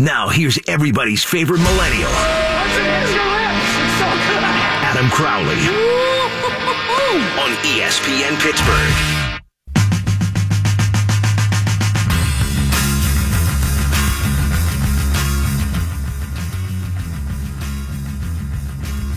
Now here's everybody's favorite millennial, Adam Crowley, on ESPN Pittsburgh.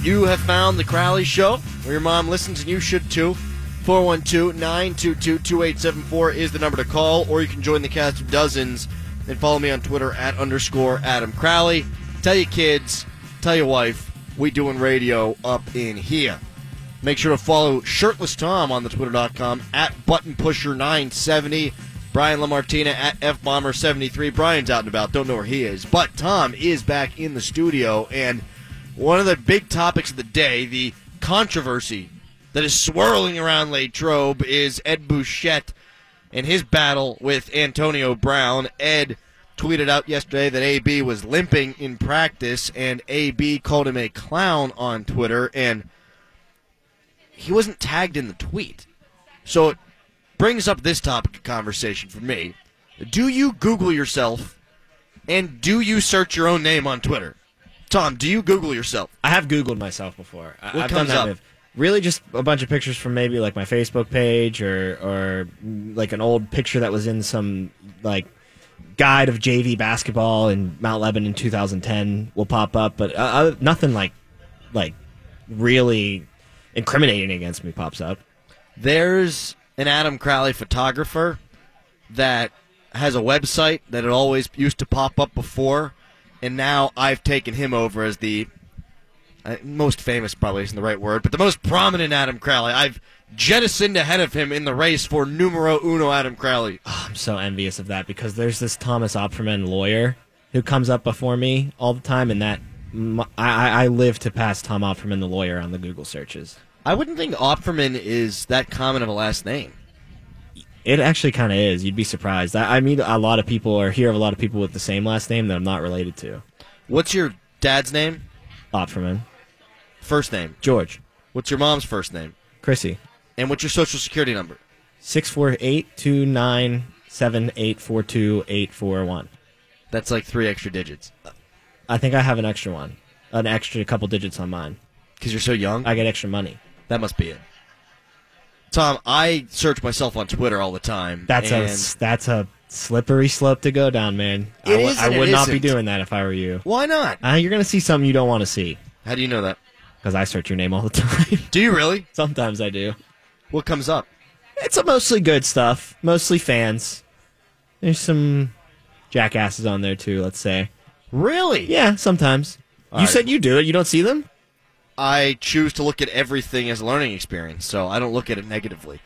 You have found the Crowley Show, where your mom listens and you should too. 412 922 2874 is the number to call, or you can join the cast of dozens and follow me on Twitter at underscore Adam Crowley. Tell your kids, tell your wife, we doing radio up in here. Make sure to follow Shirtless Tom on the Twitter.com at ButtonPusher970. Brian Lamartina at FBomber73. Brian's out and about, don't know where he is. But Tom is back in the studio, and one of the big topics of the day, the controversy that is swirling around Latrobe, is Ed Bouchette and his battle with Antonio Brown. Ed tweeted out yesterday that AB was limping in practice, and AB called him a clown on Twitter, and he wasn't tagged in the tweet. So it brings up this topic of conversation for me. Do you Google yourself, and do you search your own name on Twitter? Tom, do you Google yourself? I have Googled myself before. I, What I've comes done that. up? Viv. Really, just a bunch of pictures from maybe like my Facebook page or or mm, like an old picture that was in some like guide of JV basketball in Mount Lebanon in 2010 will pop up, but uh, uh, nothing like like really incriminating against me pops up. There's an Adam Crowley photographer that has a website that it always used to pop up before, and now I've taken him over as the uh, most famous, probably isn't the right word, but the most prominent Adam Crowley. I've jettisoned ahead of him in the race for numero uno Adam Crowley. I'm so envious of that because there's this Thomas Opferman lawyer who comes up before me all the time, and that I live to pass Tom Opferman the lawyer on the Google searches. I wouldn't think Opferman is that common of a last name. It actually kind of is. You'd be surprised. I, I meet a lot of people, or hear of a lot of people with the same last name that I'm not related to. What's your dad's name? Opferman, First name. George, What's your mom's first name? Chrissy, And what's your social security number? six four eight two nine seven eight four two eight four one. That's like three extra digits. I think I have an extra one, an extra couple digits on mine. Because you're so young? I get extra money. That must be it. Tom, I search myself on Twitter all the time. That's a that's a slippery slope to go down, man. I It w- I would not be doing that if I were you. Why not? Uh, you're gonna see something you don't want to see How do you know that? Because I search your name all the time. Do you really? Sometimes I do. What comes up? It's a mostly good stuff, mostly fans. There's some jackasses on there too. Let's say. Really? Yeah, sometimes. you right. said you do it. You don't see them. I choose to look at everything as a learning experience, so I don't look at it negatively.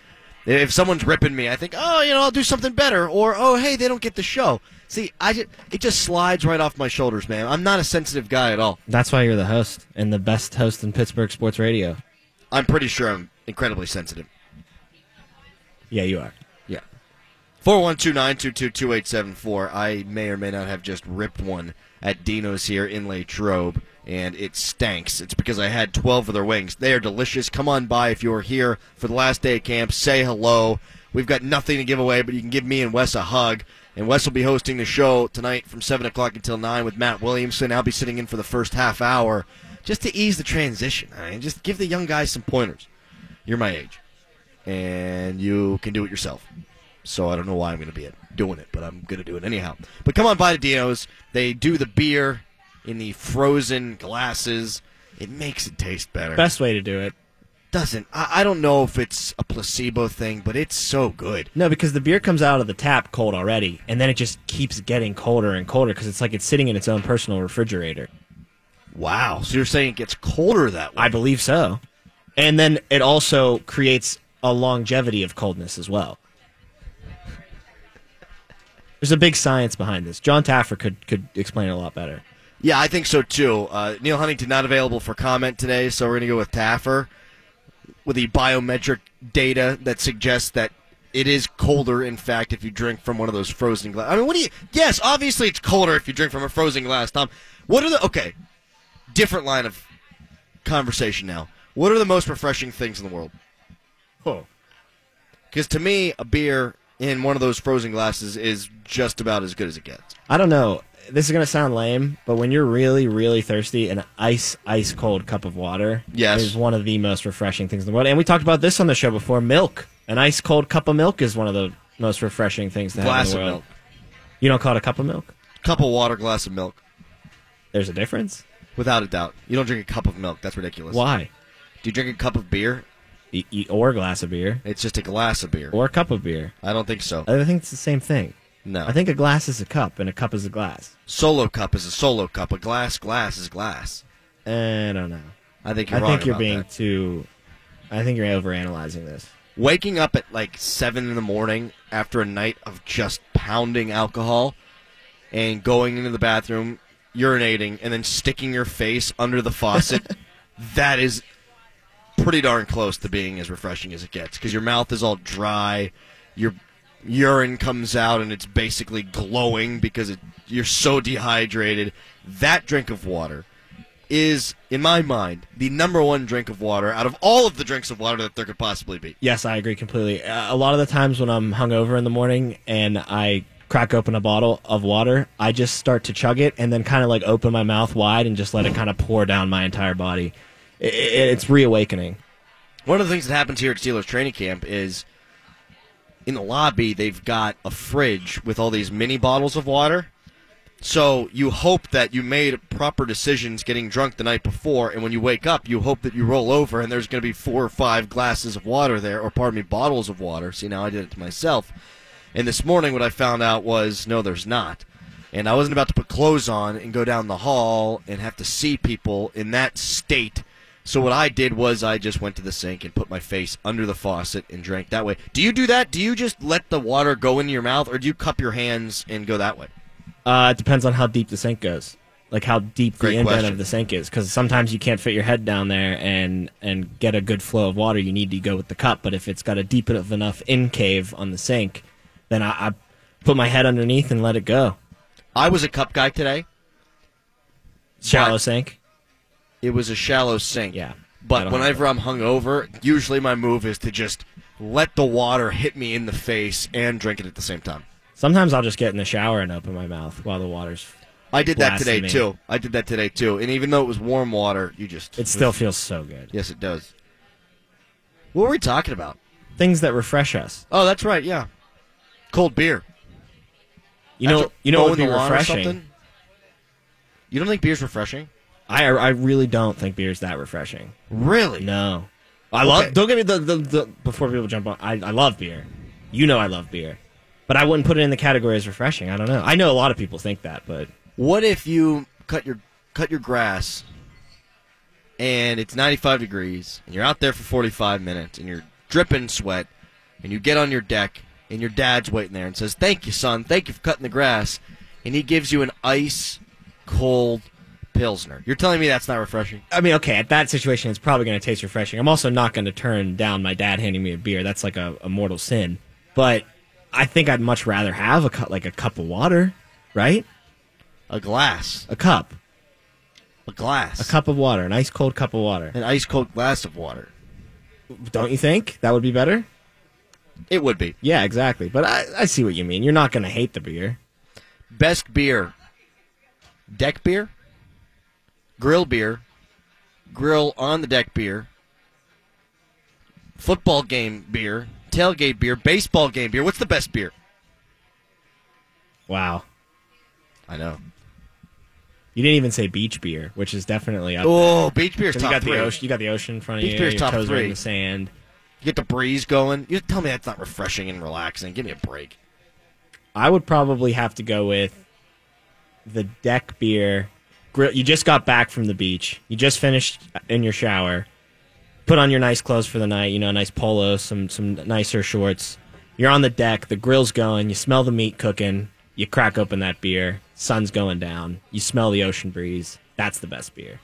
If someone's ripping me, I think, oh, you know, I'll do something better, or oh, hey, they don't get the show. See, I just, it just slides right off my shoulders, man. I'm not a sensitive guy at all. That's why you're the host and the best host in Pittsburgh sports radio. I'm pretty sure I'm incredibly sensitive. Yeah, you are. Yeah. 412-922-2874. I may or may not have just ripped one at Dino's here in Latrobe, and it stanks. It's because I had 12 of their wings. They are delicious. Come on by if you're here for the last day of camp. Say hello. We've got nothing to give away, but you can give me and Wes a hug. And Wes will be hosting the show tonight from 7 o'clock until 9 with Matt Williamson. I'll be sitting in for the first half hour just to ease the transition. I mean, just give the young guys some pointers. You're my age, and you can do it yourself. So I don't know why I'm going to be doing it, but I'm going to do it anyhow. But come on by to Dino's. They do the beer in the frozen glasses. It makes it taste better. Best way to do it. Doesn't. I, I don't know if it's a placebo thing, but it's so good. No, because the beer comes out of the tap cold already, and then it just keeps getting colder and colder because it's like it's sitting in its own personal refrigerator. Wow. So you're saying it gets colder that way? I believe so. And then it also creates a longevity of coldness as well. There's a big science behind this. Jon Taffer could could explain it a lot better. Yeah, I think so too. Uh, Neal Huntington not available for comment today, so we're going to go with Taffer with the biometric data that suggests that it is colder, in fact, if you drink from one of those frozen glass. I mean, what do you? Yes, obviously it's colder if you drink from a frozen glass. Tom, what are the? Okay, different line of conversation now. What are the most refreshing things in the world? Oh. Because to me, a beer in one of those frozen glasses is just about as good as it gets. I don't know. this is gonna sound lame, but when you're really, really thirsty, an ice, ice cold cup of water Yes. is one of the most refreshing things in the world. And we talked about this on the show before. Milk, an ice cold cup of milk is one of the most refreshing things to Glass have in of the world. milk. You don't call it a cup of milk? Cup of water, glass of milk. There's a difference. Without a doubt. You don't drink a cup of milk. That's ridiculous. Why? Do you drink a cup of beer? E- e- or a glass of beer, It's just a glass of beer. or a cup of beer. I don't think so. I think it's the same thing. No. I think a glass is a cup, and a cup is a glass. solo cup is a solo cup. A glass glass is glass. Eh, I don't know. I think you're I think you're being that. too. I think you're overanalyzing this. Waking up at like seven in the morning after a night of just pounding alcohol and going into the bathroom, urinating, and then sticking your face under the faucet, that is pretty darn close to being as refreshing as it gets because your mouth is all dry, your urine comes out and it's basically glowing because it, you're so dehydrated. That drink of water is, in my mind, the number one drink of water out of all of the drinks of water that there could possibly be. Yes, I agree completely. Uh, a lot of the times when I'm hungover in the morning and I crack open a bottle of water, I just start to chug it and then kind of like open my mouth wide and just let it kind of pour down my entire body. I i it's reawakening. One of the things that happens here at Steelers training camp is in the lobby they've got a fridge with all these mini bottles of water. So you hope that you made proper decisions getting drunk the night before, and when you wake up, you hope that you roll over and there's going to be four or five glasses of water there, or pardon me, bottles of water. See, now I did it to myself. And this morning, what I found out was no, there's not. And I wasn't about to put clothes on and go down the hall and have to see people in that state. So what I did was I just went to the sink and put my face under the faucet and drank that way. Do you do that? Do you just let the water go into your mouth, or do you cup your hands and go that way? Uh, it depends on how deep the sink goes, like how deep Great the indent question. of the sink is. Because sometimes you can't fit your head down there and and get a good flow of water. You need to go with the cup. But if it's got a deep enough in cave on the sink, then I, I put my head underneath and let it go. I was a cup guy today. Shallow But- sink. It was a shallow sink. Yeah. But whenever I'm hungover, usually my move is to just let the water hit me in the face and drink it at the same time. Sometimes I'll just get in the shower and open my mouth while the water's. I did that today Blasphemy. too. I did that today too. And even though it was warm water, you just It still feels so good. Yes, it does. What were we talking about? Things that refresh us. Oh, that's right. Yeah, cold beer. You know. After You know what would be the lawn or refreshing. something? You don't think beer's refreshing? I I really don't think beer is that refreshing. Really? No. I love. Okay. Don't get me the, the, the before people jump on. I, I love beer. You know I love beer, but I wouldn't put it in the category as refreshing. I don't know. I know a lot of people think that, but What if you cut your cut your grass and it's 95 degrees and you're out there for 45 minutes and you're dripping sweat and you get on your deck and your dad's waiting there and says, "Thank you, son. Thank you for cutting the grass." And he gives you an ice cold pilsner. You're telling me that's not refreshing? I mean, okay, at that situation, it's probably going to taste refreshing. I'm also not going to turn down my dad handing me a beer. That's like a, a mortal sin. But I think I'd much rather have a cup, like a cup of water, right? A glass. A cup, A glass. a cup of water, an ice cold cup of water. An ice cold glass of water. Don't you think that would be better? It would be. Yeah, exactly. But I, I see what you mean. You're not going to hate the beer. Best beer. Deck beer. Grill beer. Grill on the deck beer. Football game beer. Tailgate beer. Baseball game beer. What's the best beer? Wow. I know. You didn't even say beach beer, which is definitely up. Oh, beach beer's top you got three. the ocean. You got the ocean in front of Beach you. beer's your top toes are in the sand. You get the breeze going. You tell me that's not refreshing and relaxing. Give me a break. I would probably have to go with the deck beer. You just got back from the beach. You just finished in your shower. Put on your nice clothes for the night. You know, a nice polo, some some nicer shorts. You're on the deck. The grill's going. You smell the meat cooking. You crack open that beer. Sun's going down. You smell the ocean breeze. That's the best beer.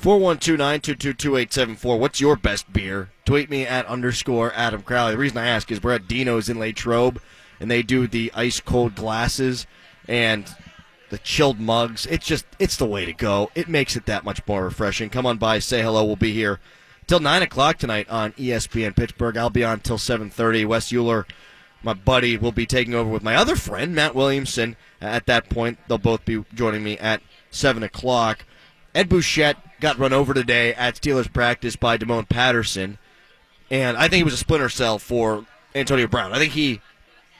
412-922-2874. What's your best beer? Tweet me at underscore Adam Crowley. The reason I ask is we're at Dino's in Latrobe, and they do the ice cold glasses and the chilled mugs. It's just it's the way to go. It makes it that much more refreshing. Come on by, say hello. We'll be here till nine o'clock tonight on ESPN Pittsburgh. I'll be on till seven thirty. Wes Euler my buddy will be taking over with my other friend, Matt Williamson. At that point, they'll both be joining me at 7 o'clock. Ed Bouchette got run over today at Steelers practice by Damoun Patterson, and I think it was a splinter cell for Antonio Brown. I think he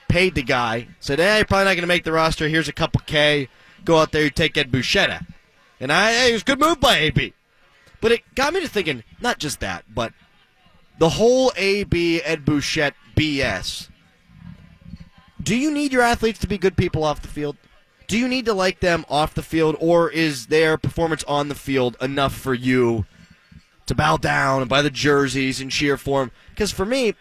paid the guy, said, hey, you're probably not going to make the roster. Here's a couple K. Go out there, you take Ed Bouchette. And I, hey, it was a good move by AB. But it got me to thinking, not just that, but the whole AB Ed Bouchette BS. Do you need your athletes to be good people off the field? Do you need to like them off the field, or is their performance on the field enough for you to bow down and buy the jerseys and cheer for them? Because for me,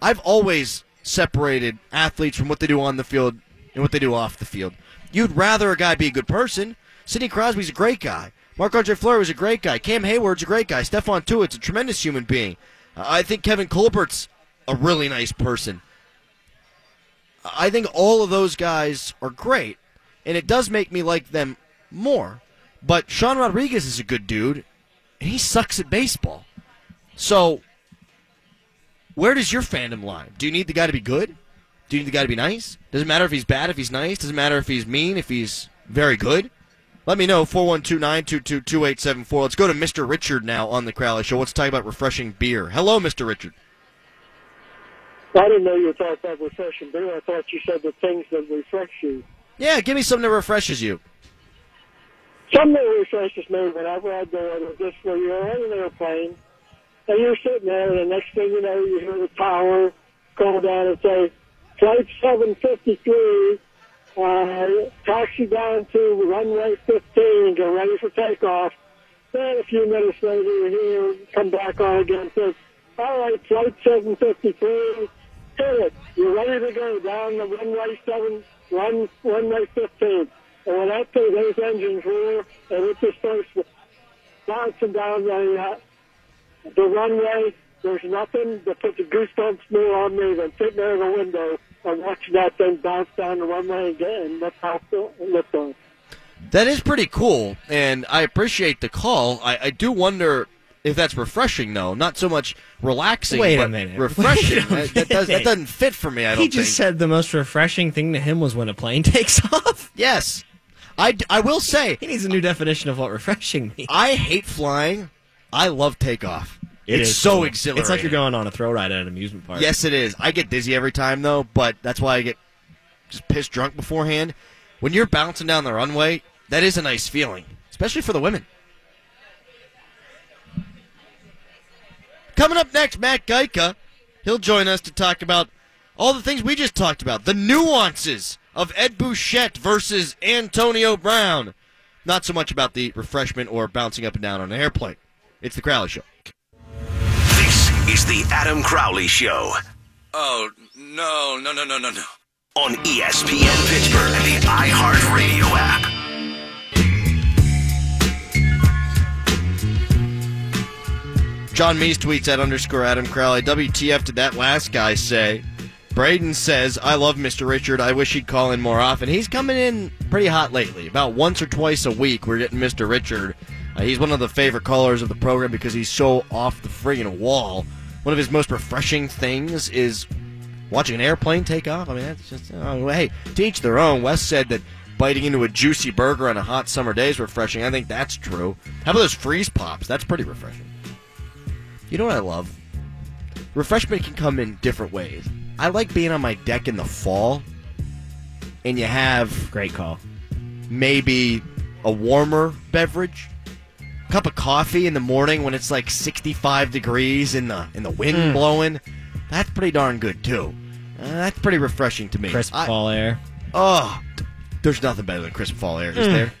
I've always separated athletes from what they do on the field and what they do off the field. You'd rather a guy be a good person. Sidney Crosby's a great guy. Marc-Andre Fleury was a great guy. Cam Hayward's a great guy. Stephon Tuitt's a tremendous human being. Uh, I think Kevin Colbert's a really nice person. I think all of those guys are great, and it does make me like them more. But Sean Rodriguez is a good dude, and he sucks at baseball. So, where does your fandom lie? Do you need the guy to be good? Do you need the guy to be nice? Doesn't matter if he's bad, if he's nice? Doesn't matter if he's mean, if he's very good? Let me know, 412 922 2874. Let's go to Mr. Richard now on the Crowley Show. Let's talk about refreshing beer. Hello, Mr. Richard. I didn't know you were talking about refreshing beer. I thought you said the things that refresh you. Yeah, give me something that refreshes you. Something that refreshes me whenever I go on a disco, you're on an airplane, and you're sitting there, and the next thing you know, you hear the tower call down and say, Flight 753, uh, taxi down to runway 15, get ready for takeoff. Then a few minutes later, you hear come back on again and says, all right, flight 753, hit it. You're ready to go down the runway 7, run, runway 15. And when that thing, those engines roar, and it just starts bouncing down the, uh, the runway, there's nothing that puts a goosebumps more on me than sitting there in the window and watching that thing bounce down the runway again. That's how lift it lift on. That is pretty cool, and I appreciate the call. I, I do wonder if that's refreshing, though. Not so much relaxing, Wait a minute. refreshing. Wait a that, that does, that doesn't fit for me, I don't He just think. said the most refreshing thing to him was when a plane takes off. yes. I, I will say, He needs a new definition of what refreshing means. I hate flying. I love takeoff. It it's is so exhilarating. It's like you're going on a throw ride at an amusement park. Yes, it is. I get dizzy every time though, but that's why I get just pissed drunk beforehand. When you're bouncing down the runway, that is a nice feeling, especially for the women. Coming up next, Matt Gajtka. He'll join us to talk about all the things we just talked about, the nuances of Ed Bouchette versus Antonio Brown. Not so much about the refreshment or bouncing up and down on an airplane. It's the Crowley Show. This is the Adam Crowley Show Oh, no, no, no, no, no, no. on ESPN Pittsburgh and the iHeartRadio app. John Meese tweets at underscore Adam Crowley. WTF did that last guy say? Braden says, I love Mr. Richard. I wish he'd call in more often. He's coming in pretty hot lately. About once or twice a week, we're getting Mr. Richard. Uh, he's one of the favorite callers of the program because he's so off the friggin' wall. One of his most refreshing things is watching an airplane take off. I mean, that's just, oh, hey, to each their own. Wes said that biting into a juicy burger on a hot summer day is refreshing. I think that's true. How about those freeze pops? That's pretty refreshing. You know what I love? Refreshment can come in different ways. I like being on my deck in the fall, and you have Great call. maybe a warmer beverage, cup of coffee in the morning when it's like 65 degrees in the and the wind blowing. That's pretty darn good too. Uh, that's pretty refreshing to me. Crisp I- fall air. Oh, there's nothing better than crisp fall air, is there?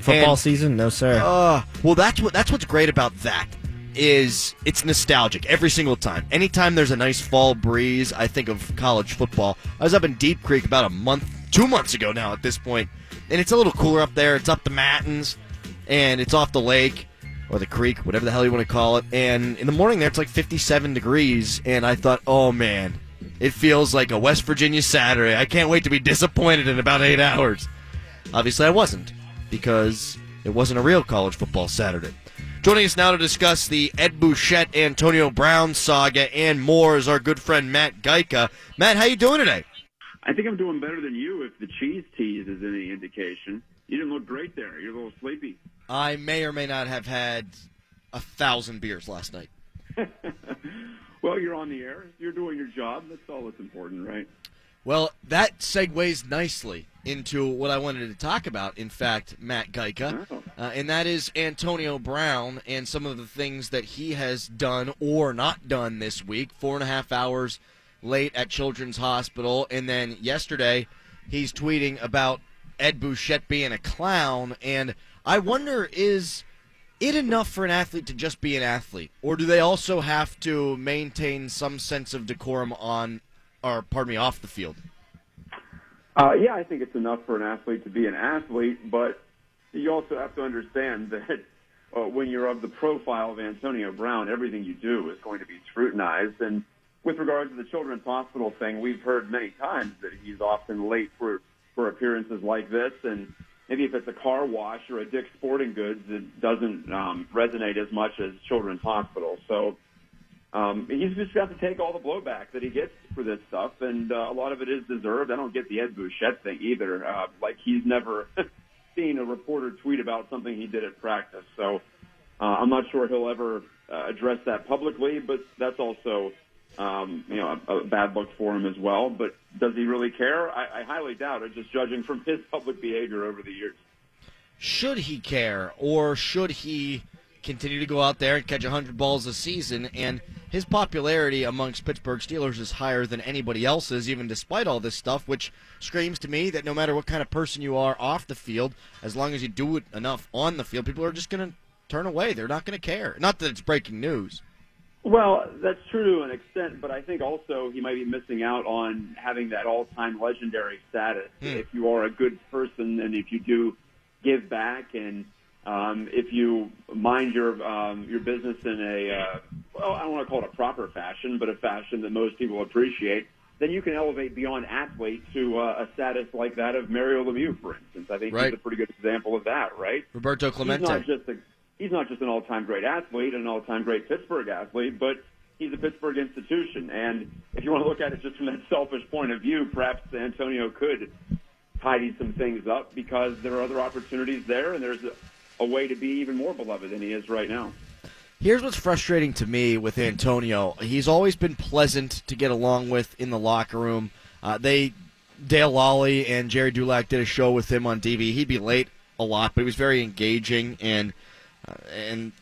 Football And- season? No, sir. Uh, well, that's what that's what's great about that is it's nostalgic every single time. Anytime there's a nice fall breeze, I think of college football. I was up in Deep Creek about a month, two months ago now at this point, and it's a little cooler up there. It's up the Matins, and it's off the lake or the creek, whatever the hell you want to call it. And in the morning there, it's like 57 degrees, and I thought, oh man, it feels like a West Virginia Saturday. I can't wait to be disappointed in about eight hours. Obviously, I wasn't because it wasn't a real college football Saturday. Joining us now to discuss the Ed Bouchette Antonio Brown saga and more is our good friend Matt Gajtka. Matt, how you doing today? I think I'm doing better than you if the cheese tease is any indication. You didn't look great there. You're a little sleepy. I may or may not have had a thousand beers last night. well, you're on the air. You're doing your job. That's all that's important, right? Well, that segues nicely into what I wanted to talk about, in fact, Matt Gajtka, Oh. uh, and that is Antonio Brown and some of the things that he has done or not done this week. Four and a half hours late at Children's Hospital, and then yesterday he's tweeting about Ed Bouchette being a clown, and I wonder is it enough for an athlete to just be an athlete, or do they also have to maintain some sense of decorum on, or pardon me, off the field? Uh, yeah, I think it's enough for an athlete to be an athlete, but you also have to understand that uh, when you're of the profile of Antonio Brown, everything you do is going to be scrutinized. And with regard to the Children's Hospital thing, we've heard many times that he's often late for for appearances like this, and maybe if it's a car wash or a Dick's Sporting Goods, it doesn't um, resonate as much as Children's Hospital. So um, he's just got to take all the blowback that he gets for this stuff, and uh, a lot of it is deserved. I don't get the Ed Bouchette thing either. Uh, like he's never seen a reporter tweet about something he did at practice, so uh, I'm not sure he'll ever uh, address that publicly. But that's also, um, you know, a, a bad look for him as well. But does he really care? I, I highly doubt it. Just judging from his public behavior over the years. should he care or should he continue to go out there and catch 100 balls a season and his popularity amongst Pittsburgh Steelers is higher than anybody else's even despite all this stuff which screams to me that no matter what kind of person you are off the field as long as you do it enough on the field people are just going to turn away they're not going to care not that it's breaking news Well, that's true to an extent, but I think also he might be missing out on having that all-time legendary status. Hmm. If you are a good person and if you do give back and um, if you mind your um, your business in a uh, well, I don't want to call it a proper fashion, but a fashion that most people appreciate, then you can elevate beyond athlete to uh, a status like that of Mario Lemieux, for instance. I think Right. he's a pretty good example of that, right? Roberto Clemente He's not just a he's not just an all-time great athlete, an all-time great Pittsburgh athlete, but he's a Pittsburgh institution. And if you want to look at it just from that selfish point of view, perhaps Antonio could tidy some things up because there are other opportunities there, and there's a, a way to be even more beloved than he is right now. Here's what's frustrating to me with Antonio. He's always been pleasant to get along with in the locker room. Uh, they, Dale Lolley and Gerry Dulac did a show with him on TV. He'd be late a lot, but he was very engaging and and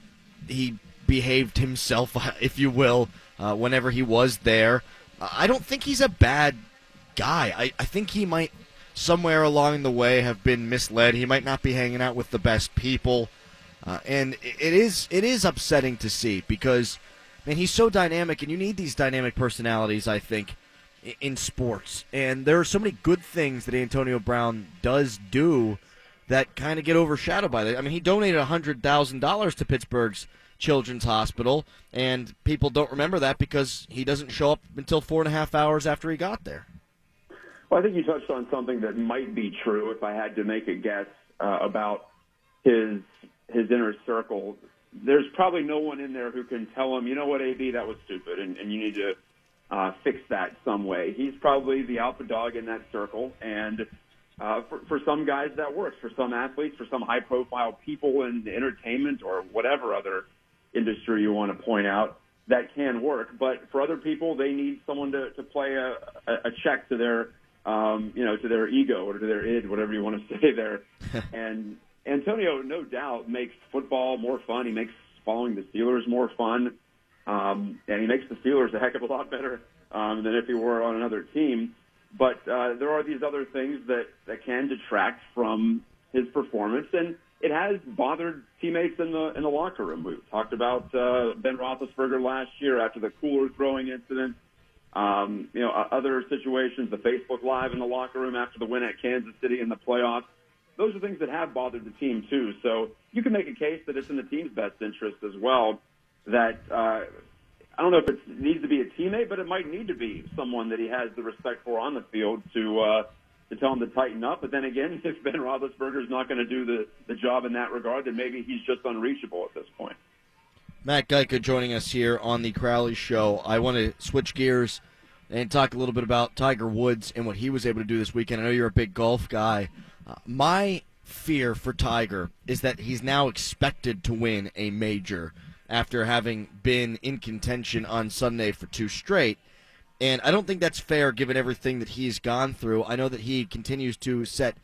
he behaved himself, if you will, uh, whenever he was there. I don't think he's a bad guy. I, I think he might somewhere along the way have been misled. He might not be hanging out with the best people. Uh, and it is it is upsetting to see because man he's so dynamic and you need these dynamic personalities I think in sports and there are so many good things that Antonio Brown does do that kind of get overshadowed by that. I mean he donated hundred thousand dollars to Pittsburgh's Children's Hospital and people don't remember that because he doesn't show up until four and a half hours after he got there. Well, I think you touched on something that might be true if I had to make a guess uh, about his his inner circle. There's probably no one in there who can tell him, you know what, AB, that was stupid, and, and you need to uh, fix that some way. He's probably the alpha dog in that circle, and uh, for, for some guys that works. For some athletes, for some high-profile people in entertainment or whatever other industry you want to point out, that can work. But for other people, they need someone to, to play a, a, a check to their, um, you know, to their ego or to their id, whatever you want to say there. and Antonio, no doubt, makes football more fun. He makes following the Steelers more fun, um, and he makes the Steelers a heck of a lot better um, than if he were on another team. But uh, there are these other things that that can detract from his performance, and it has bothered teammates in the in the locker room. We talked about uh, Ben Roethlisberger last year after the cooler throwing incident. Um, you know, other situations, the Facebook Live in the locker room after the win at Kansas City in the playoffs. Those are things that have bothered the team too. So you can make a case that it's in the team's best interest as well. That uh, I don't know if it needs to be a teammate, but it might need to be someone that he has the respect for on the field to uh, to tell him to tighten up. But then again, if Ben Roethlisberger is not going to do the the job in that regard, then maybe he's just unreachable at this point. Matt Gajtka joining us here on the Crowley Show. I want to switch gears and talk a little bit about Tiger Woods and what he was able to do this weekend. I know you're a big golf guy. Uh, my fear for Tiger is that he's now expected to win a major after having been in contention on Sunday for two straight. And I don't think that's fair given everything that he's gone through. I know that he continues to set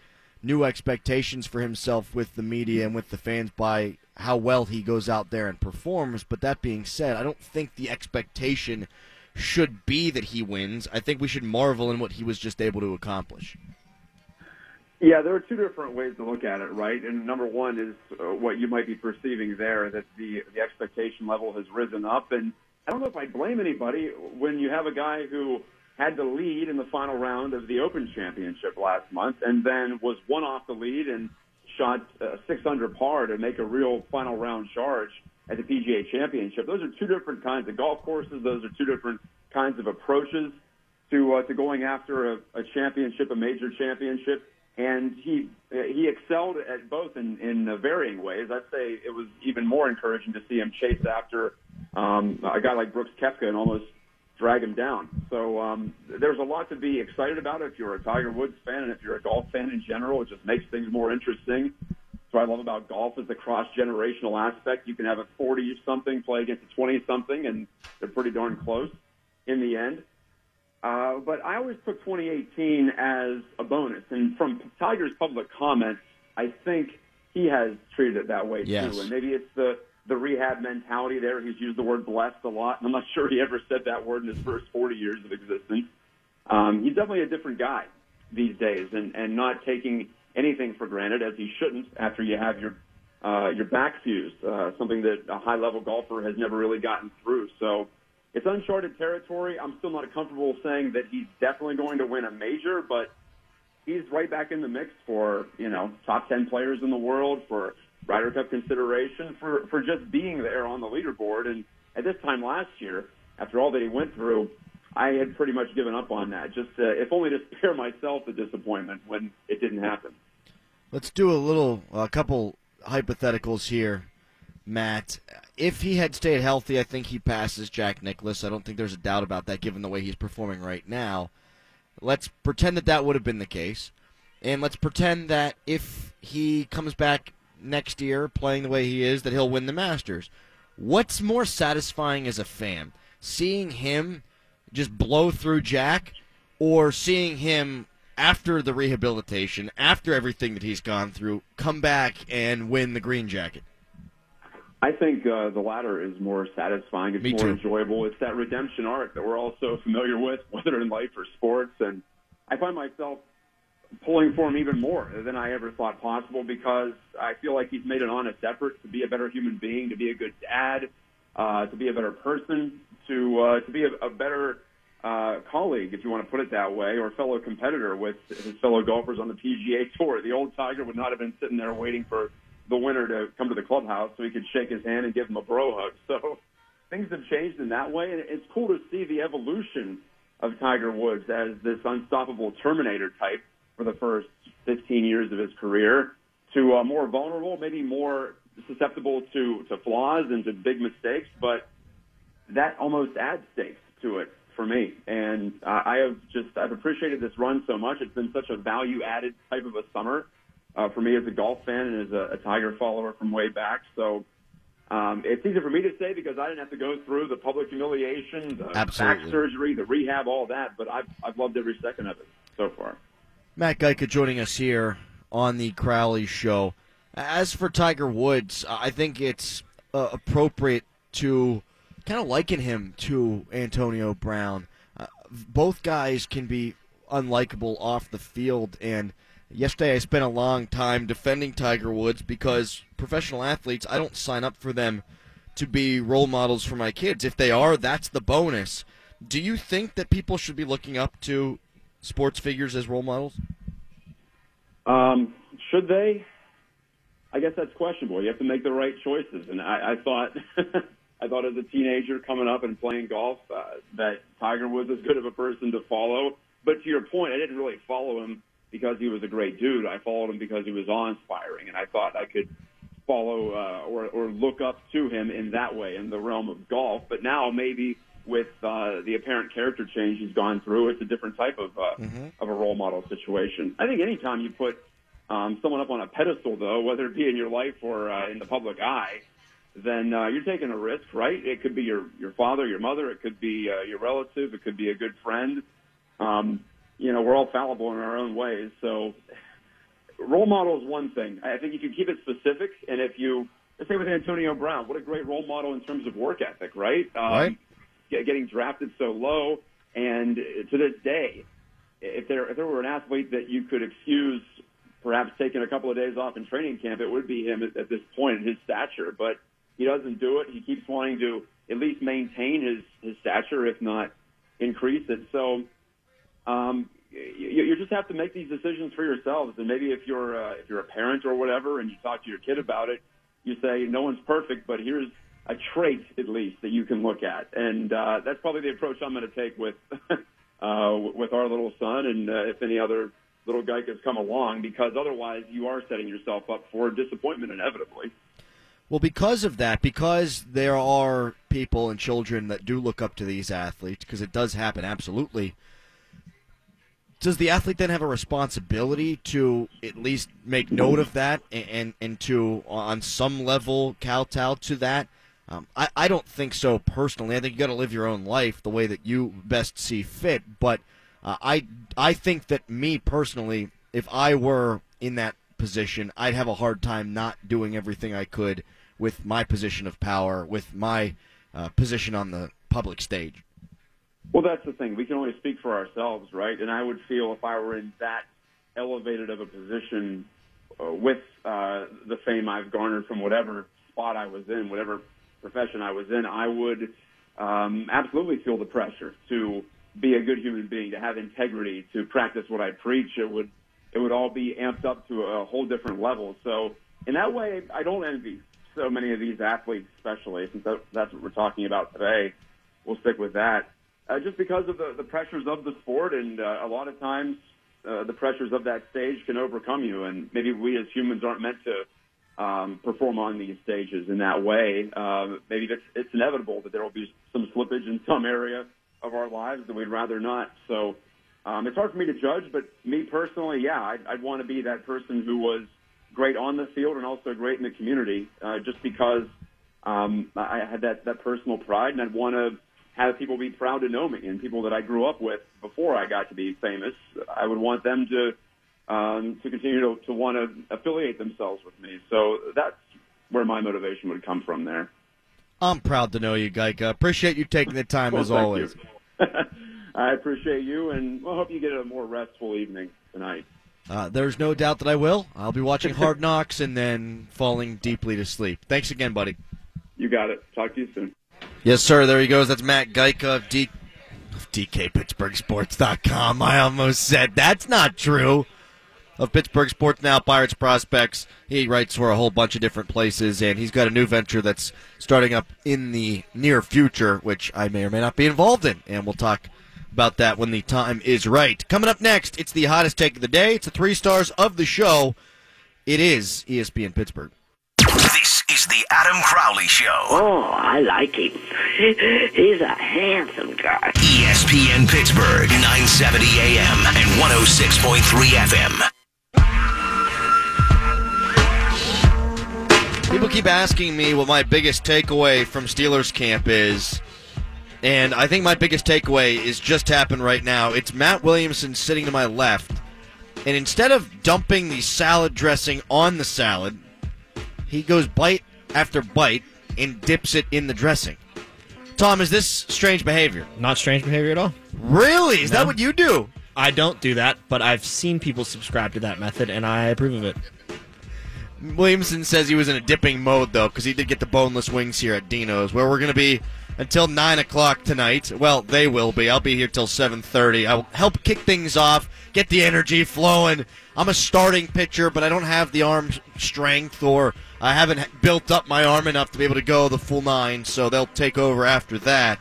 new expectations for himself with the media and with the fans by how well he goes out there and performs. But that being said, I don't think the expectation should be that he wins. I think we should marvel in what he was just able to accomplish. Yeah, there are two different ways to look at it, right? And number one is uh, what you might be perceiving there that the the expectation level has risen up, and I don't know if I blame anybody when you have a guy who had the lead in the final round of the Open Championship last month, and then was one off the lead and shot uh, six under par to make a real final round charge at the PGA Championship. Those are two different kinds of golf courses. Those are two different kinds of approaches to uh, to going after a, a championship, a major championship and he he excelled at both in in varying ways. I'd say it was even more encouraging to see him chase after um, a guy like Brooks Koepka and almost drag him down. So um, there's a lot to be excited about if you're a Tiger Woods fan and if you're a golf fan in general. It just makes things more interesting. So I love about golf is the cross generational aspect. You can have a 40 something play against a 20 something, and they're pretty darn close in the end. Uh, but I always took 2018 as a bonus. And from Tiger's public comments, I think he has treated it that way yes. too. And maybe it's the the rehab mentality there. He's used the word blessed a lot, and I'm not sure he ever said that word in his first 40 years of existence. Um, he's definitely a different guy these days, and and not taking anything for granted as he shouldn't after you have your uh, your back fused, uh, something that a high level golfer has never really gotten through. So it's uncharted territory. I'm still not comfortable saying that he's definitely going to win a major, but he's right back in the mix for you know top ten players in the world for Ryder Cup consideration for for just being there on the leaderboard. And at this time last year, after all that he went through, I had pretty much given up on that. Just uh, if only to spare myself the disappointment when it didn't happen. Let's do a little, a couple hypotheticals here, Matt if he had stayed healthy, I think he passes Jack Nicklaus. I don't think there's a doubt about that given the way he's performing right now. Let's pretend that that would have been the case. And let's pretend that if he comes back next year playing the way he is, that he'll win the Masters. What's more satisfying as a fan? Seeing him just blow through Jack or seeing him after the rehabilitation, after everything that he's gone through, come back and win the green jacket? I think uh, the latter is more satisfying. It's Me more too. enjoyable. It's that redemption arc that we're all so familiar with, whether in life or sports. And I find myself pulling for him even more than I ever thought possible because I feel like he's made an honest effort to be a better human being, to be a good dad, uh, to be a better person, to uh, to be a, a better uh, colleague, if you want to put it that way, or fellow competitor with his fellow golfers on the PGA Tour. The old Tiger would not have been sitting there waiting for the winner to come to the clubhouse so he could shake his hand and give him a bro hug. So things have changed in that way, and it's cool to see the evolution of Tiger Woods as this unstoppable Terminator type for the first 15 years of his career to uh, more vulnerable, maybe more susceptible to, to flaws and to big mistakes, but that almost adds stakes to it for me. And uh, I have just, I've appreciated this run so much. It's been such a value added type of a summer uh, for me as a golf fan and as a, a Tiger follower from way back. So um, it's easy for me to say because I didn't have to go through the public humiliation, the Absolutely. back surgery, the rehab, all that. But I've I've loved every second of it so far. Matt Gajtka joining us here on the Crowley Show. As for Tiger Woods, I think it's uh, appropriate to kind of liken him to Antonio Brown. Uh, both guys can be unlikable off the field, and Yesterday, I spent a long time defending Tiger Woods because professional athletes, I don't sign up for them to be role models for my kids. If they are, that's the bonus. Do you think that people should be looking up to sports figures as role models? Um, should they? I guess that's questionable. You have to make the right choices, and I, I thought, I thought as a teenager coming up and playing golf, uh, that Tiger was as good of a person to follow. But to your point, I didn't really follow him because he was a great dude. I followed him because he was awe-inspiring, and I thought I could follow uh, or, or look up to him in that way in the realm of golf. But now maybe with uh, the apparent character change he's gone through, it's a different type of uh, of a role model situation. I think anytime you put um, someone up on a pedestal, though, whether it be in your life or uh, in the public eye, then uh, you're taking a risk, right? It could be your your father, your mother, it could be uh, your relative, it could be a good friend. Um, you know, we're all fallible in our own ways, so role model is one thing. I think you can keep it specific, and if you let's say with Antonio Brown, what a great role model in terms of work ethic, right? Um, Right. Getting drafted so low, and to this day, if there if there were an athlete that you could excuse perhaps taking a couple of days off in training camp, it would be him at, at this point in his stature. But he doesn't do it. He keeps wanting to at least maintain his his stature, if not increase it. So um, you, you just have to make these decisions for yourselves. And maybe if you're uh, if you're a parent or whatever, and you talk to your kid about it, you say no one's perfect, but here's a trait at least that you can look at. And uh, that's probably the approach I'm going to take with uh, with our little son, and uh, if any other little geikos come along, because otherwise you are setting yourself up for disappointment inevitably. Well, because of that, because there are people and children that do look up to these athletes, because it does happen, absolutely. Does the athlete then have a responsibility to at least make note of that and and, and to, on some level, kowtow to that? Um, I, I don't think so personally. I think you got to live your own life the way that you best see fit. But uh, I I think that me personally, if I were in that position, I'd have a hard time not doing everything I could with my position of power, with my uh, position on the public stage. Well, that's the thing. We can only speak for ourselves, right? And I would feel if I were in that elevated of a position uh, with uh, the fame I've garnered from whatever spot I was in, whatever profession I was in, I would um, absolutely feel the pressure to be a good human being, to have integrity, to practice what I preach. It would it would all be amped up to a whole different level. So in that way, I don't envy so many of these athletes, especially since that's what we're talking about today. We'll stick with that uh, just because of the, the pressures of the sport, and uh, a lot of times uh, the pressures of that stage can overcome you, and maybe we as humans aren't meant to um, perform on these stages in that way. Uh, maybe it's, it's inevitable that there will be some slippage in some area of our lives that we'd rather not. So um, it's hard for me to judge, but me personally, yeah, I'd, I'd want to be that person who was great on the field and also great in the community, uh, just because um, I had that, that personal pride, and I'd want to have people be proud to know me and people that I grew up with before I got to be famous. I would want them to um, to continue to, to want to affiliate themselves with me. So that's where my motivation would come from there. I'm proud to know you, Gajtka. Appreciate you taking the time Well, as always. I appreciate you, and I hope you get a more restful evening tonight. Uh, there's no doubt that I will. I'll be watching Hard Knocks and then falling deeply to sleep. Thanks again, buddy. You got it. Talk to you soon. Yes, sir. There he goes. That's Matt Gajtka of D- of DKPittsburghSports.com. I almost said that's not true. Of Pittsburgh Sports Now, Pirates Prospects. He writes for a whole bunch of different places, and he's got a new venture that's starting up in the near future, which I may or may not be involved in. And we'll talk about that when the time is right. Coming up next, it's the hottest take of the day. It's the three stars of the show. It is ESPN Pittsburgh. This is the Adam Crowley Show. Oh, I like him. He's a handsome guy. ESPN Pittsburgh, 970 AM and 106.3 FM. People keep asking me what my biggest takeaway from Steelers camp is. And I think my biggest takeaway is just happened right now. It's Matt Williamson sitting to my left. And instead of dumping the salad dressing on the salad, he goes bite after bite and dips it in the dressing. Tom, is this strange behavior? Not strange behavior at all. Really? Is that what you do? I don't do that, but I've seen people subscribe to that method, and I approve of it. Williamson says he was in a dipping mode though, because he did get the boneless wings here at Dino's, where we're going to be until nine o'clock tonight. Well, they will be. I'll be here till seven thirty. I will help kick things off, get the energy flowing. I'm a starting pitcher, but I don't have the arm strength, or I haven't built up my arm enough to be able to go the full nine. So they'll take over after that.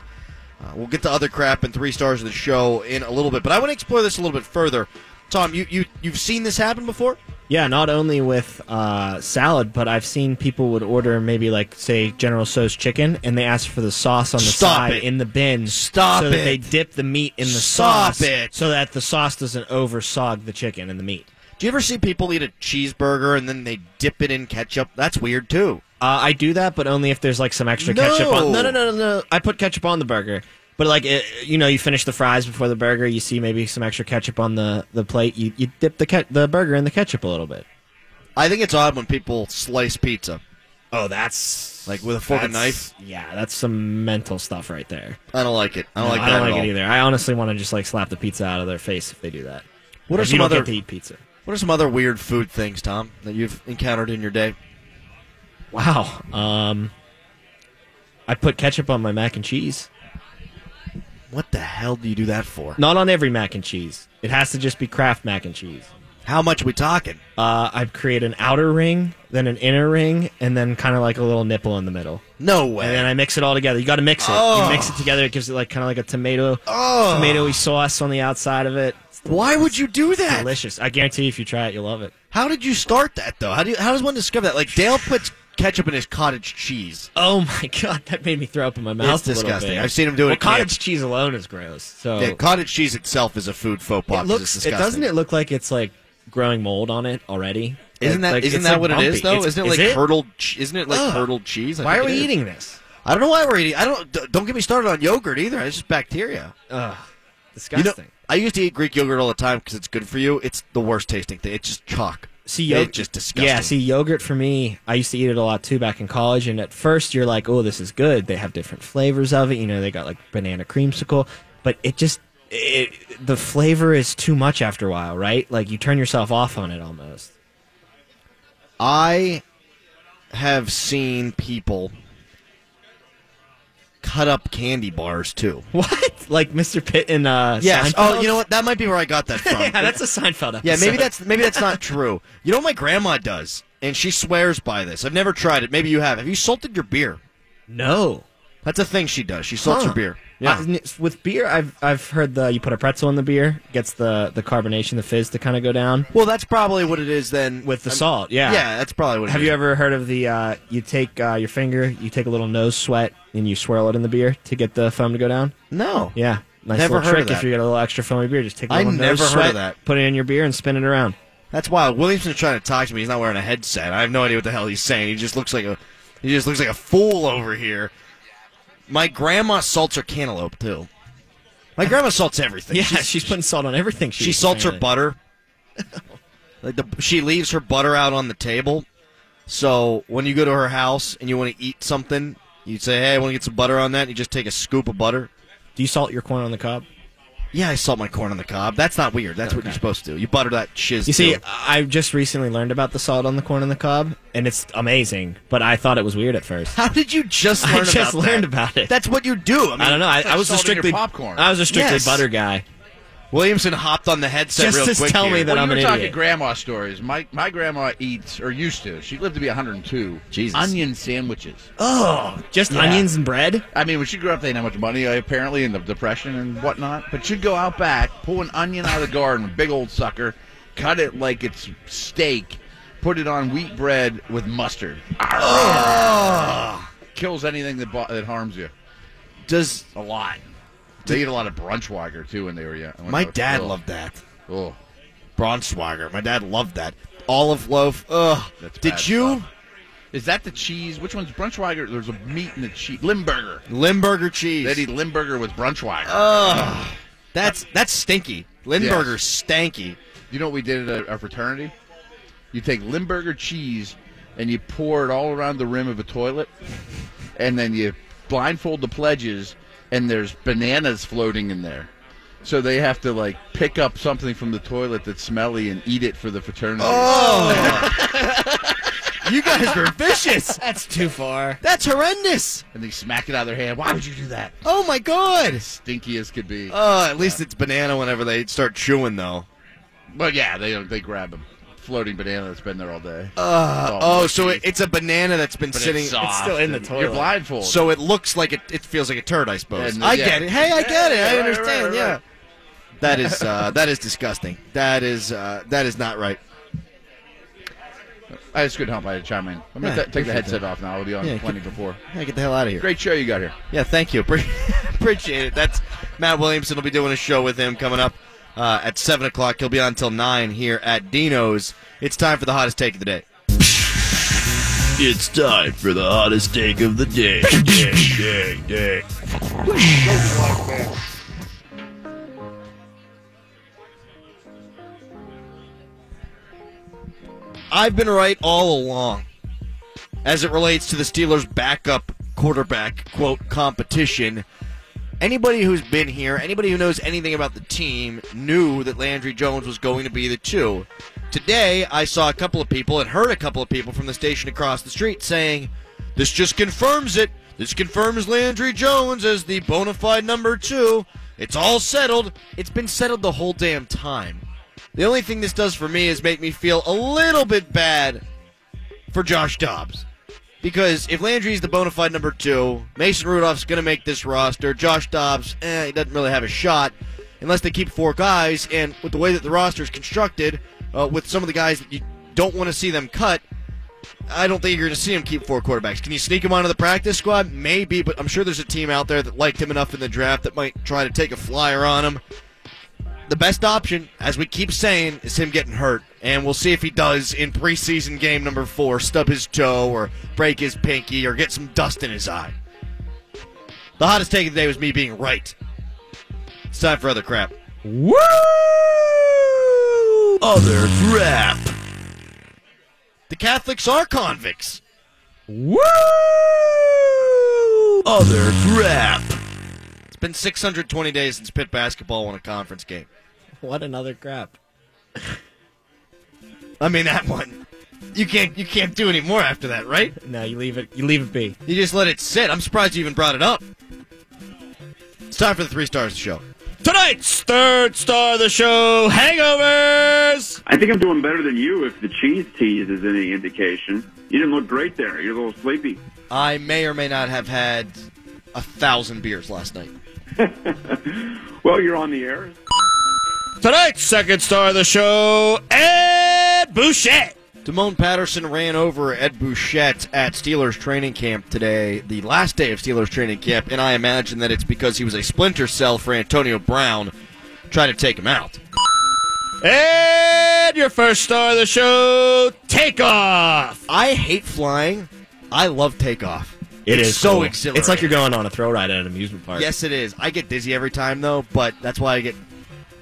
Uh, we'll get to other crap and three stars of the show in a little bit, but I want to explore this a little bit further. Tom, you you you've seen this happen before? Yeah, not only with uh, salad, but I've seen people would order maybe like say General Tso's chicken, and they ask for the sauce on the Stop side it. in the bin. Stop so that it. they dip the meat in the Stop sauce, it. so that the sauce doesn't oversog the chicken and the meat. Do you ever see people eat a cheeseburger and then they dip it in ketchup? That's weird too. Uh, I do that, but only if there's like some extra ketchup on. No, no, no, no, no. I put ketchup on the burger, but like it, you know, you finish the fries before the burger. You see maybe some extra ketchup on the, the plate. You you dip the ke- the burger in the ketchup a little bit. I think it's odd when people slice pizza. Oh, that's Like with a fork and that's- Yeah, that's some mental stuff right there. I don't like it. I don't No, like I don't at like all. it either. I honestly want to just like slap the pizza out of their face if they do that. What are If some you don't other get to eat pizza? What are some other weird food things, Tom, that you've encountered in your day? Wow. Um, I put ketchup on my mac and cheese. What the hell do you do that for? Not on every mac and cheese. It has to just be Kraft mac and cheese. How much we talking? Uh, I create an outer ring, then an inner ring, and then kind of like a little nipple in the middle. No way. And then I mix it all together. You got to mix it. Oh. You mix it together. It gives it like kind of like a tomato, Oh. tomatoey sauce on the outside of it. Why would you do that? delicious. I guarantee you, if you try it, you'll love it. How did you start that though? How do you, how does one discover that? Like Dale puts ketchup in his cottage cheese. Oh my god, that made me throw up in my mouth. It's disgusting. I've seen him do it Well, camp. cottage cheese alone is gross. So Yeah, cottage cheese itself is a food faux pas. it looks. It disgusting. doesn't it look like it's like growing mold on it already? Isn't that Like, not that like, what it is though? It's- isn't it is like curdled? Isn't it like Ugh. curdled cheese? I Why are we eating this? I don't know why we're eating. I don't. Don't get me started on yogurt either. It's just bacteria. Ugh, You disgusting. know, I used to eat Greek yogurt all the time because it's good for you. It's the worst tasting thing. It's just chalk. See, yogurt, just disgusting. Yeah, see, yogurt for me, I used to eat it a lot too back in college. And at first, you're like, "Oh, this is good." They have different flavors of it. You know, they got like banana creamsicle, but it just it, the flavor is too much after a while, right? Like you turn yourself off on it almost. I have seen people cut up candy bars too. What? Like Mr. Pitt in uh, Yes. Seinfeld? Oh, you know what? That might be where I got that from. yeah, that's a Seinfeld episode. Yeah, maybe that's maybe that's not true. You know what my grandma does, and she swears by this. I've never tried it. Maybe you have. Have you salted your beer? no. That's a thing she does. She salts Huh. her beer. Yeah. Uh, with beer, I've I've heard the you put a pretzel in the beer gets the the carbonation, the fizz to kind of go down well, that's probably what it is then. with the I'm- salt. Yeah, Yeah, that's probably what. it Have is. you ever heard of the uh, you take uh, your finger, you take a little nose sweat, and you swirl it in the beer to get the foam to go down? No. Yeah, nice Never little heard trick. of that. If you get a little extra foamy beer, just take a I little never nose heard of sweat, that. put it in your beer, and spin it around. That's wild. Williamson's trying to talk to me. He's not wearing a headset. I have no idea what the hell he's saying. He just looks like a he just looks like a fool over here. My grandma salts her cantaloupe too. My grandma salts everything. Yeah, She's- she's, putting salt on everything. She, she salts her butter. like the she leaves her butter out on the table. So when you go to her house and you want to eat something, you say, "Hey, I want to get some butter on that." And you just take a scoop of butter. Do you salt your corn on the cob? Yeah, I salt my corn on the cob. That's not weird. That's what you're supposed to do. You butter that shiz. You see, too. I just recently learned about the salt on the corn on the cob, and it's amazing. But I thought it was weird at first. how did you just learn I learn just about learned that? about it. That's what you do. I, mean, I don't know. I, I was a strictly popcorn. I was a strictly Yes. butter guy. Williamson hopped on the headset Just real to quick. tell here. me that well, I'm you were an talking idiot. grandma stories. My my grandma eats or used to. She lived to be 102. Jesus. Onion sandwiches. Oh, just Yeah. onions and bread. I mean, when she grew up, they didn't have much money, uh, apparently, in the depression and whatnot. But she'd go out back, pull an onion out of the garden, big old sucker, cut it like it's steak, put it on wheat bread with mustard. Kills anything that bo- that harms you. Does A lot. They ate a lot of Braunschweiger too when they were young. my they dad loved that? Oh, Braunschweiger. My dad loved that. Olive loaf. Ugh. That's Did you? stuff. is that the cheese? Which one's Braunschweiger? There's a meat in the cheese. Limburger. Limburger cheese. They'd eat Limburger with Braunschweiger. Ugh. That's that's stinky. Limburger Yes. stanky. You know what we did at a, a fraternity? You take Limburger cheese and you pour it all around the rim of a toilet, and then you blindfold the pledges, and there's bananas floating in there. So they have to like pick up something from the toilet that's smelly and eat it for the fraternity. Oh. You guys were vicious. That's too far. That's horrendous. And they smack it out of their hand. Why would you do that? Oh my god. Stinky as could be. Oh, at least it's banana whenever they start chewing though. but yeah, they they grab a floating banana that's been there all day. Uh, all oh, so it, it's a banana that's been But sitting. it's, soft still in the toilet. You're blindfolded. so it looks like it. It feels like a turd, I suppose. And, I yeah. get it. Hey, I get it. Yeah, I right, understand. right, yeah. That is uh, that is disgusting. That is uh, that is not right. I just couldn't help. I had to chime in. I'm gonna Yeah, t- take the headset that. off now. I'll be on Yeah, plenty get- before. Yeah, get the hell out of here. Great show you got here. Yeah, thank you. Appreciate it. That's Matt Williamson. will be doing a show with him coming up uh, at 7 o'clock. He'll be on until 9 here at Dino's. It's time for the hottest take of the day. It's time for the hottest take of the day. day, day, day. I've been right all along as it relates to the Steelers' backup quarterback, quote, competition. Anybody who's been here, anybody who knows anything about the team, knew that Landry Jones was going to be the two. Today, I saw a couple of people and heard a couple of people from the station across the street saying, This just confirms it. This confirms Landry Jones as the bona fide number two. It's all settled. It's been settled the whole damn time. The only thing this does for me is make me feel a little bit bad for Josh Dobbs. Because if Landry's the bona fide number two, Mason Rudolph's going to make this roster. Josh Dobbs, eh, he doesn't really have a shot unless they keep four guys. And with the way that the roster is constructed, uh, with some of the guys that you don't want to see them cut, I don't think you're going to see him keep four quarterbacks. Can you sneak him onto the practice squad? Maybe, but I'm sure there's a team out there that liked him enough in the draft that might try to take a flyer on him. The best option, as we keep saying, is him getting hurt. And we'll see if he does in preseason game number four stub his toe or break his pinky or get some dust in his eye. The hottest take of the day was me being right. It's time for other crap. Woo! Other crap. The Catholics are convicts. Woo! Other crap. It's been 620 days since Pitt basketball won a conference game. What another crap. I mean that one. You can't you can't do any more after that, right? No, you leave it. You leave it be. You just let it sit. I'm surprised you even brought it up. It's time for the three stars of the show. Tonight's third star of the show: Hangovers. I think I'm doing better than you if the cheese tease is any indication. You didn't look great there. You're a little sleepy. I may or may not have had a thousand beers last night. Well, you're on the air. Tonight's second star of the show: Ed Bouchette. Damoun Patterson ran over Ed Bouchette at Steelers training camp today, the last day of Steelers training camp, and I imagine that it's because he was a splinter cell for Antonio Brown trying to take him out. And your first star of the show: Takeoff. I hate flying. I love takeoff. It it's is so cool. exhilarating. It's like you're going on a throw ride at an amusement park. Yes, it is. I get dizzy every time though, but that's why I get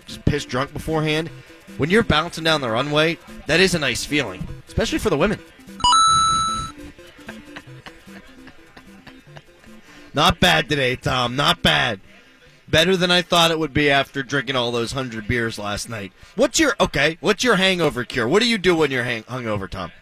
just pissed drunk beforehand. When you're bouncing down the runway, that is a nice feeling, especially for the women. Not bad today, Tom. Not bad. Better than I thought it would be after drinking all those hundred beers last night. What's your okay? What's your hangover cure? What do you do when you're hang- hungover, Tom?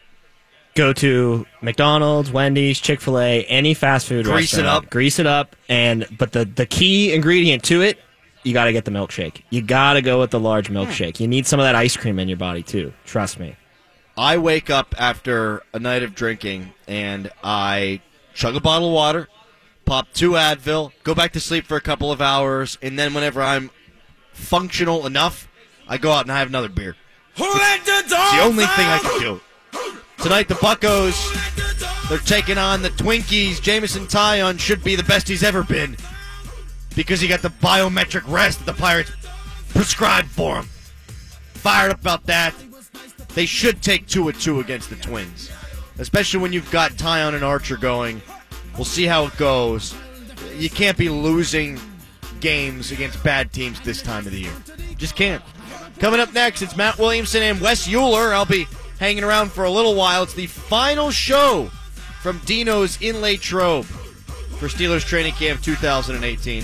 Go to McDonald's, Wendy's, Chick Fil A, any fast food Grease it up. Grease it up, and but the the key ingredient to it, you got to get the milkshake. You got to go with the large hmm. milkshake. You need some of that ice cream in your body too. Trust me. I wake up after a night of drinking and I chug a bottle of water, pop two Advil, go back to sleep for a couple of hours, and then whenever I'm functional enough, I go out and I have another beer. It's the only thing I can do. Tonight, the Buckos, they're taking on the Twinkies. Jameson Taillon should be the best he's ever been because he got the biometric rest that the Pirates prescribed for him. Fired up about that. They should take two or two against the Twins, especially when you've got Tyon and Archer going. We'll see how it goes. You can't be losing games against bad teams this time of the year. Just can't. Coming up next, it's Matt Williamson and Wes Euler. I'll be hanging around for a little while. It's the final show from Dino's in Latrobe for Steelers Training Camp 2018.